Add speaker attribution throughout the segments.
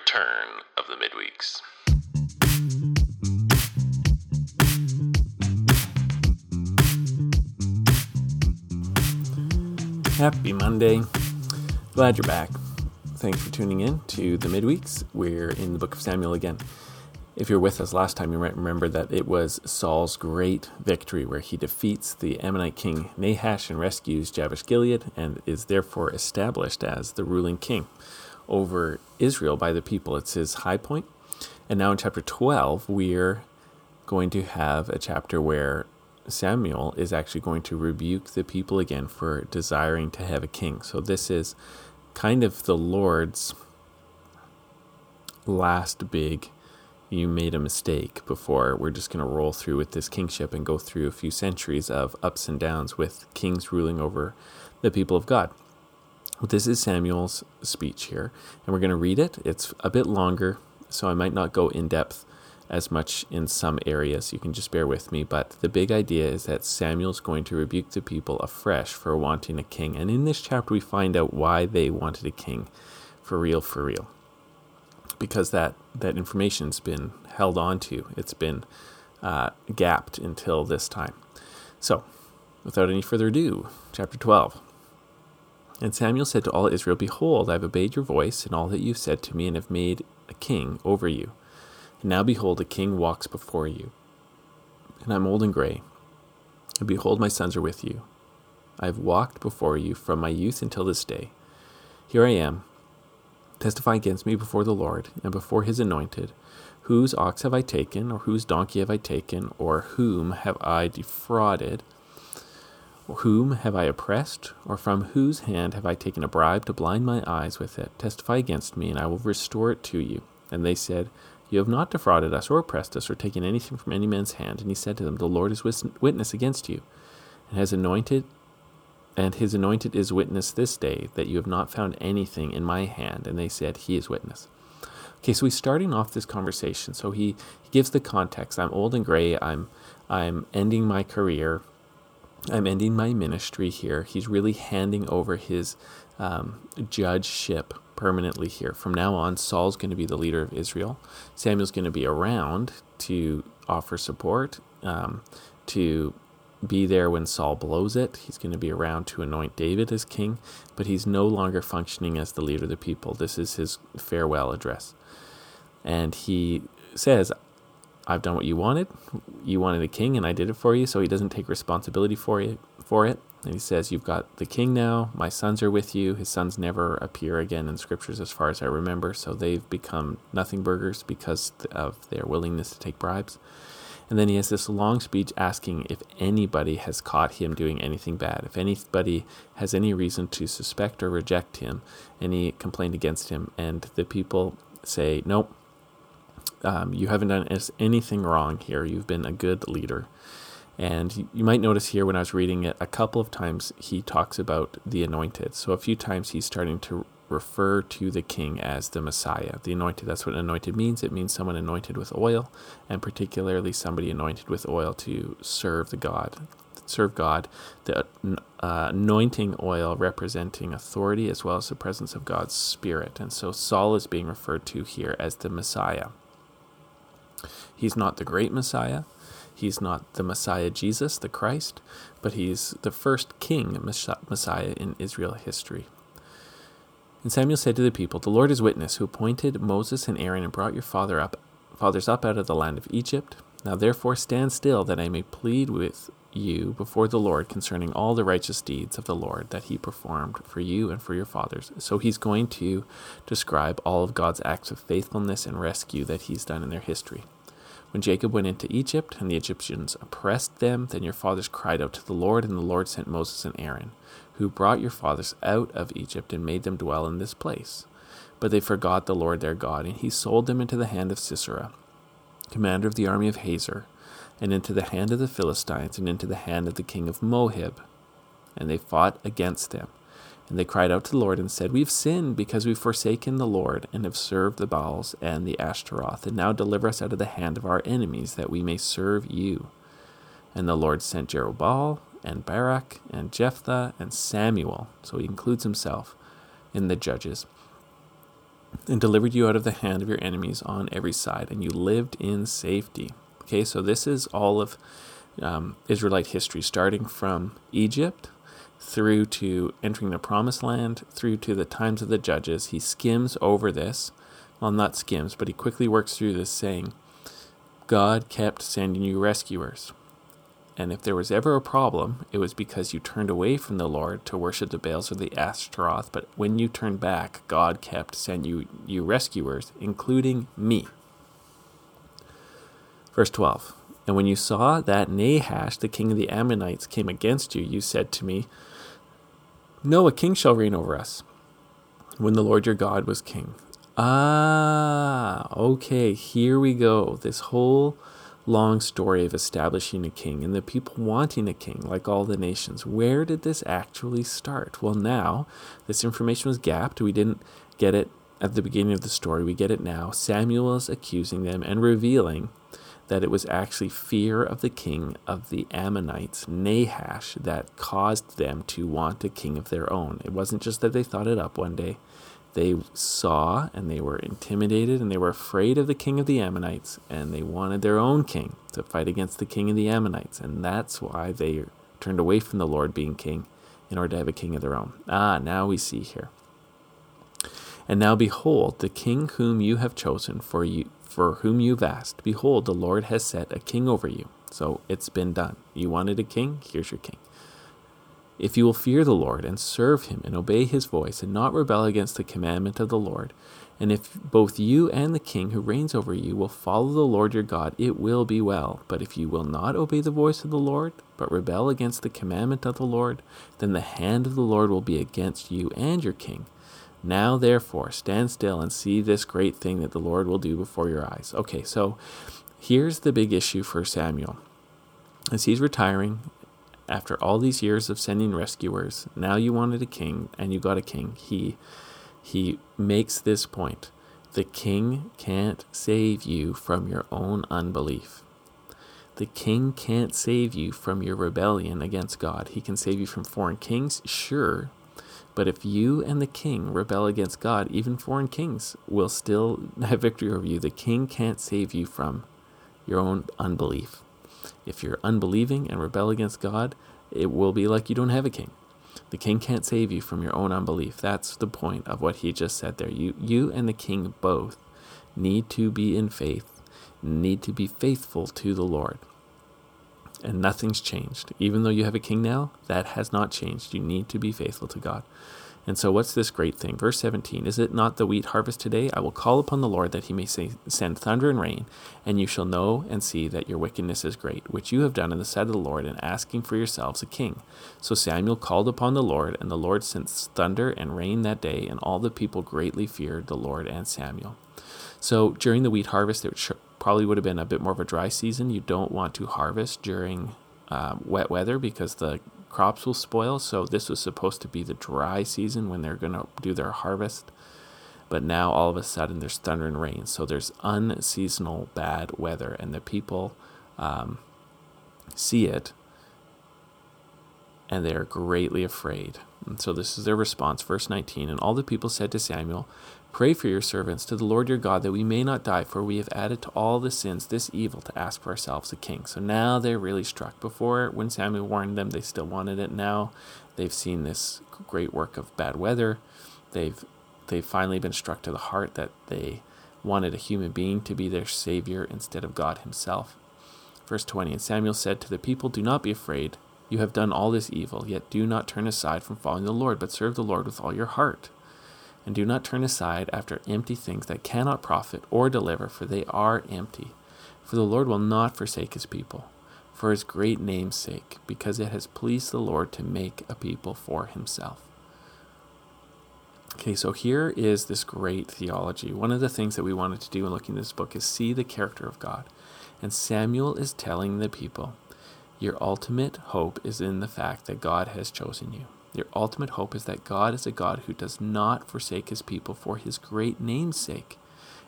Speaker 1: return of the midweeks.
Speaker 2: Happy Monday. Glad you're back. Thanks for tuning in to the midweeks. We're in the book of Samuel again. If you're with us last time, you might remember that it was Saul's great victory where he defeats the Ammonite king Nahash and rescues Jabesh Gilead and is therefore established as the ruling king over Israel by the people. It's his high point. And now in chapter 12, we're going to have a chapter where Samuel is actually going to rebuke the people again for desiring to have a king. So this is kind of the Lord's last big you made a mistake before. We're just going to roll through with this kingship and go through a few centuries of ups and downs with kings ruling over the people of God. This is Samuel's speech here, and we're going to read it. It's a bit longer, so I might not go in depth as much in some areas. You can just bear with me. But the big idea is that Samuel's going to rebuke the people afresh for wanting a king. And in this chapter, we find out why they wanted a king for real, for real because that, that information's been held on to. It's been uh, gapped until this time. So, without any further ado, chapter 12. And Samuel said to all Israel, Behold, I have obeyed your voice and all that you have said to me, and have made a king over you. And now behold, a king walks before you. And I'm old and gray. And behold, my sons are with you. I have walked before you from my youth until this day. Here I am, testify against me before the Lord and before his anointed. Whose ox have I taken, or whose donkey have I taken, or whom have I defrauded? Whom have I oppressed, or from whose hand have I taken a bribe to blind my eyes with it? Testify against me, and I will restore it to you. And they said, You have not defrauded us, or oppressed us, or taken anything from any man's hand. And he said to them, The Lord is witness against you, and has anointed and his anointed is witness this day that you have not found anything in my hand. And they said, He is witness. Okay, so he's starting off this conversation. So he, he gives the context. I'm old and gray. I'm I'm ending my career. I'm ending my ministry here. He's really handing over his um, judgeship permanently here. From now on, Saul's going to be the leader of Israel. Samuel's going to be around to offer support, um, to be there when Saul blows it. He's going to be around to anoint David as king, but he's no longer functioning as the leader of the people. This is his farewell address. And he says, I've done what you wanted. You wanted a king, and I did it for you. So he doesn't take responsibility for it. For it. And he says, You've got the king now. My sons are with you. His sons never appear again in scriptures, as far as I remember. So they've become nothing burgers because of their willingness to take bribes. And then he has this long speech asking if anybody has caught him doing anything bad, if anybody has any reason to suspect or reject him, any complaint against him. And the people say, Nope, um, you haven't done anything wrong here. You've been a good leader. And you might notice here when I was reading it, a couple of times he talks about the anointed. So a few times he's starting to refer to the king as the Messiah, the anointed. That's what anointed means. It means someone anointed with oil, and particularly somebody anointed with oil to serve the God, serve God. The uh, anointing oil representing authority as well as the presence of God's Spirit. And so Saul is being referred to here as the Messiah. He's not the great Messiah. He's not the Messiah Jesus, the Christ, but he's the first king Messiah in Israel history. And Samuel said to the people, The Lord is witness, who appointed Moses and Aaron and brought your father up, fathers up out of the land of Egypt. Now therefore stand still, that I may plead with you before the Lord concerning all the righteous deeds of the Lord that he performed for you and for your fathers. So he's going to describe all of God's acts of faithfulness and rescue that he's done in their history. When Jacob went into Egypt and the Egyptians oppressed them, then your fathers cried out to the Lord, and the Lord sent Moses and Aaron who brought your fathers out of Egypt and made them dwell in this place. But they forgot the Lord their God, and he sold them into the hand of Sisera, commander of the army of Hazor, and into the hand of the Philistines, and into the hand of the king of Moab. And they fought against them. And they cried out to the Lord and said, We've sinned because we've forsaken the Lord and have served the Baals and the Ashtaroth. And now deliver us out of the hand of our enemies, that we may serve you. And the Lord sent Jerubbaal and Barak and Jephthah and Samuel. So he includes himself in the judges. and delivered you out of the hand of your enemies on every side, and you lived in safety. Okay, so this is all of um, Israelite history, starting from Egypt through to entering the promised land, through to the times of the judges. He skims over this. Well, not skims, but he quickly works through this, saying, God kept sending you rescuers. And if there was ever a problem, it was because you turned away from the Lord to worship the Baals or the Ashtaroth. But when you turned back, God kept sending you, you rescuers, including me. Verse 12 And when you saw that Nahash, the king of the Ammonites, came against you, you said to me, No, a king shall reign over us, when the Lord your God was king. Ah, okay, here we go. This whole long story of establishing a king and the people wanting a king, like all the nations. Where did this actually start? Well, now this information was gapped. We didn't get it at the beginning of the story. We get it now. Samuel is accusing them and revealing that it was actually fear of the king of the Ammonites, Nahash, that caused them to want a king of their own. It wasn't just that they thought it up one day. They saw and they were intimidated and they were afraid of the king of the Ammonites and they wanted their own king to fight against the king of the Ammonites. And that's why they turned away from the Lord being king in order to have a king of their own. Ah, now we see here. And now behold, the king whom you have chosen for you for whom you've asked, behold, the Lord has set a king over you. So it's been done. You wanted a king? Here's your king. If you will fear the Lord and serve him and obey his voice and not rebel against the commandment of the Lord, and if both you and the king who reigns over you will follow the Lord your God, it will be well. But if you will not obey the voice of the Lord, but rebel against the commandment of the Lord, then the hand of the Lord will be against you and your king. Now, therefore, stand still and see this great thing that the Lord will do before your eyes. Okay, so here's the big issue for Samuel. As he's retiring, after all these years of sending rescuers, now you wanted a king and you got a king. He he makes this point. The king can't save you from your own unbelief. The king can't save you from your rebellion against God. He can save you from foreign kings, sure, but if you and the king rebel against God, even foreign kings will still have victory over you. The king can't save you from your own unbelief. If you're unbelieving and rebel against God, it will be like you don't have a king. The king can't save you from your own unbelief. That's the point of what he just said there. You you and the king both need to be in faith, need to be faithful to the Lord. And nothing's changed. Even though you have a king now, that has not changed. You need to be faithful to God. And so, what's this great thing? Verse 17 Is it not the wheat harvest today? I will call upon the Lord that he may say, send thunder and rain, and you shall know and see that your wickedness is great, which you have done in the sight of the Lord, in asking for yourselves a king. So Samuel called upon the Lord, and the Lord sent thunder and rain that day, and all the people greatly feared the Lord and Samuel. So, during the wheat harvest, it probably would have been a bit more of a dry season. You don't want to harvest during um, wet weather because the crops will spoil. So this was supposed to be the dry season when they're going to do their harvest. But now all of a sudden there's thunder and rain. So there's unseasonal bad weather, and the people um, see it and they are greatly afraid. And so this is their response, verse 19. And all the people said to Samuel, Pray for your servants to the Lord your God that we may not die, for we have added to all the sins this evil to ask for ourselves a king. So now they're really struck. Before, when Samuel warned them, they still wanted it. Now they've seen this great work of bad weather. They've they've finally been struck to the heart that they wanted a human being to be their savior instead of God himself. Verse 20 And Samuel said to the people, Do not be afraid. You have done all this evil, yet do not turn aside from following the Lord, but serve the Lord with all your heart and do not turn aside after empty things that cannot profit or deliver, for they are empty. For the Lord will not forsake his people, for his great name's sake, because it has pleased the Lord to make a people for himself. Okay, so here is this great theology. One of the things that we wanted to do in looking at this book is see the character of God. And Samuel is telling the people, your ultimate hope is in the fact that God has chosen you. Your ultimate hope is that God is a God who does not forsake his people for his great name's sake.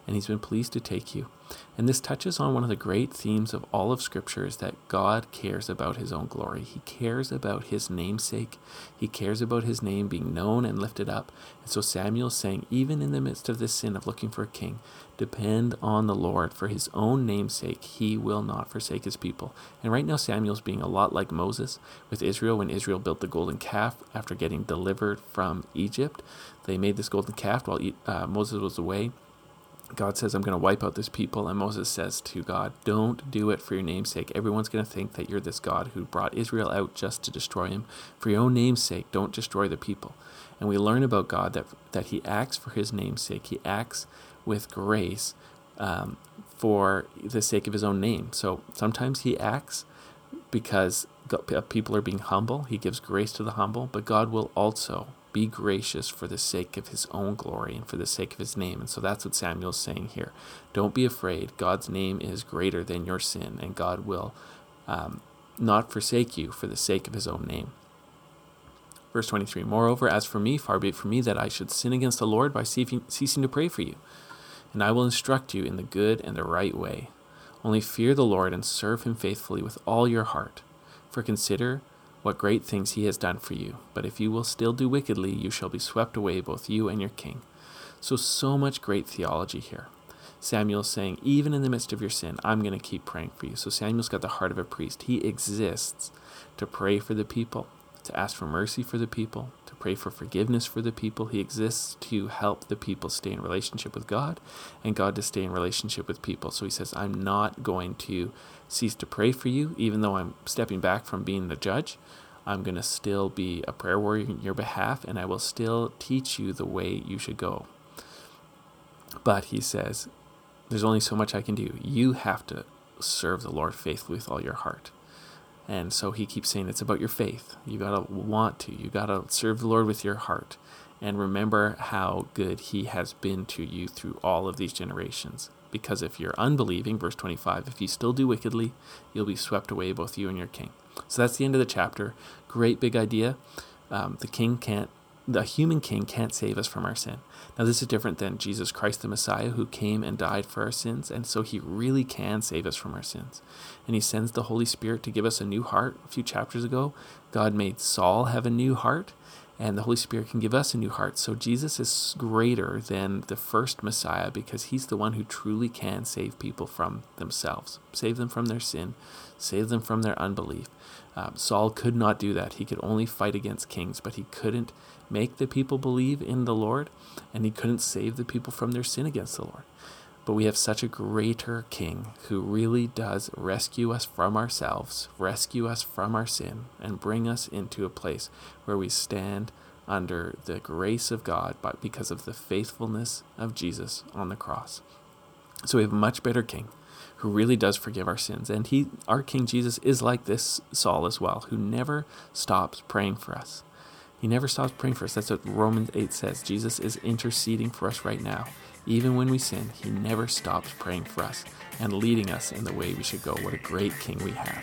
Speaker 2: And he's been pleased to take you. And this touches on one of the great themes of all of Scripture is that God cares about his own glory. He cares about his namesake. He cares about his name being known and lifted up. And so Samuel's saying, even in the midst of this sin of looking for a king, depend on the Lord. For his own namesake, he will not forsake his people. And right now, Samuel's being a lot like Moses with Israel when Israel built the golden calf after getting delivered from Egypt. They made this golden calf while uh, Moses was away God says, I'm going to wipe out this people. And Moses says to God, Don't do it for your name's sake. Everyone's going to think that you're this God who brought Israel out just to destroy him. For your own name's sake, don't destroy the people. And we learn about God that, that he acts for his name's sake. He acts with grace um, for the sake of his own name. So sometimes he acts because people are being humble. He gives grace to the humble, but God will also be gracious for the sake of his own glory and for the sake of his name. And so that's what Samuel's saying here. Don't be afraid. God's name is greater than your sin, and God will um, not forsake you for the sake of his own name. Verse 23 Moreover, as for me, far be it from me that I should sin against the Lord by ceasing to pray for you. And I will instruct you in the good and the right way. Only fear the Lord and serve him faithfully with all your heart. For consider what great things he has done for you. But if you will still do wickedly, you shall be swept away, both you and your king. So, so much great theology here. Samuel's saying, even in the midst of your sin, I'm going to keep praying for you. So, Samuel's got the heart of a priest. He exists to pray for the people, to ask for mercy for the people, to pray for forgiveness for the people. He exists to help the people stay in relationship with God and God to stay in relationship with people. So, he says, I'm not going to cease to pray for you, even though I'm stepping back from being the judge. I'm going to still be a prayer warrior in your behalf, and I will still teach you the way you should go. But he says, There's only so much I can do. You have to serve the Lord faithfully with all your heart. And so he keeps saying it's about your faith. You got to want to. You got to serve the Lord with your heart. And remember how good he has been to you through all of these generations. Because if you're unbelieving, verse 25, if you still do wickedly, you'll be swept away, both you and your king. So that's the end of the chapter. Great big idea. Um, the king can't, the human king can't save us from our sin. Now, this is different than Jesus Christ, the Messiah, who came and died for our sins. And so he really can save us from our sins. And he sends the Holy Spirit to give us a new heart. A few chapters ago, God made Saul have a new heart and the Holy Spirit can give us a new heart. So Jesus is greater than the first Messiah because he's the one who truly can save people from themselves, save them from their sin, save them from their unbelief. Um, Saul could not do that. He could only fight against kings, but he couldn't make the people believe in the Lord, and he couldn't save the people from their sin against the Lord. But we have such a greater King who really does rescue us from ourselves, rescue us from our sin, and bring us into a place where we stand under the grace of God but because of the faithfulness of Jesus on the cross. So we have a much better King who really does forgive our sins. And he our King Jesus is like this Saul as well, who never stops praying for us. He never stops praying for us. That's what Romans 8 says. Jesus is interceding for us right now. Even when we sin, He never stops praying for us and leading us in the way we should go. What a great King we have.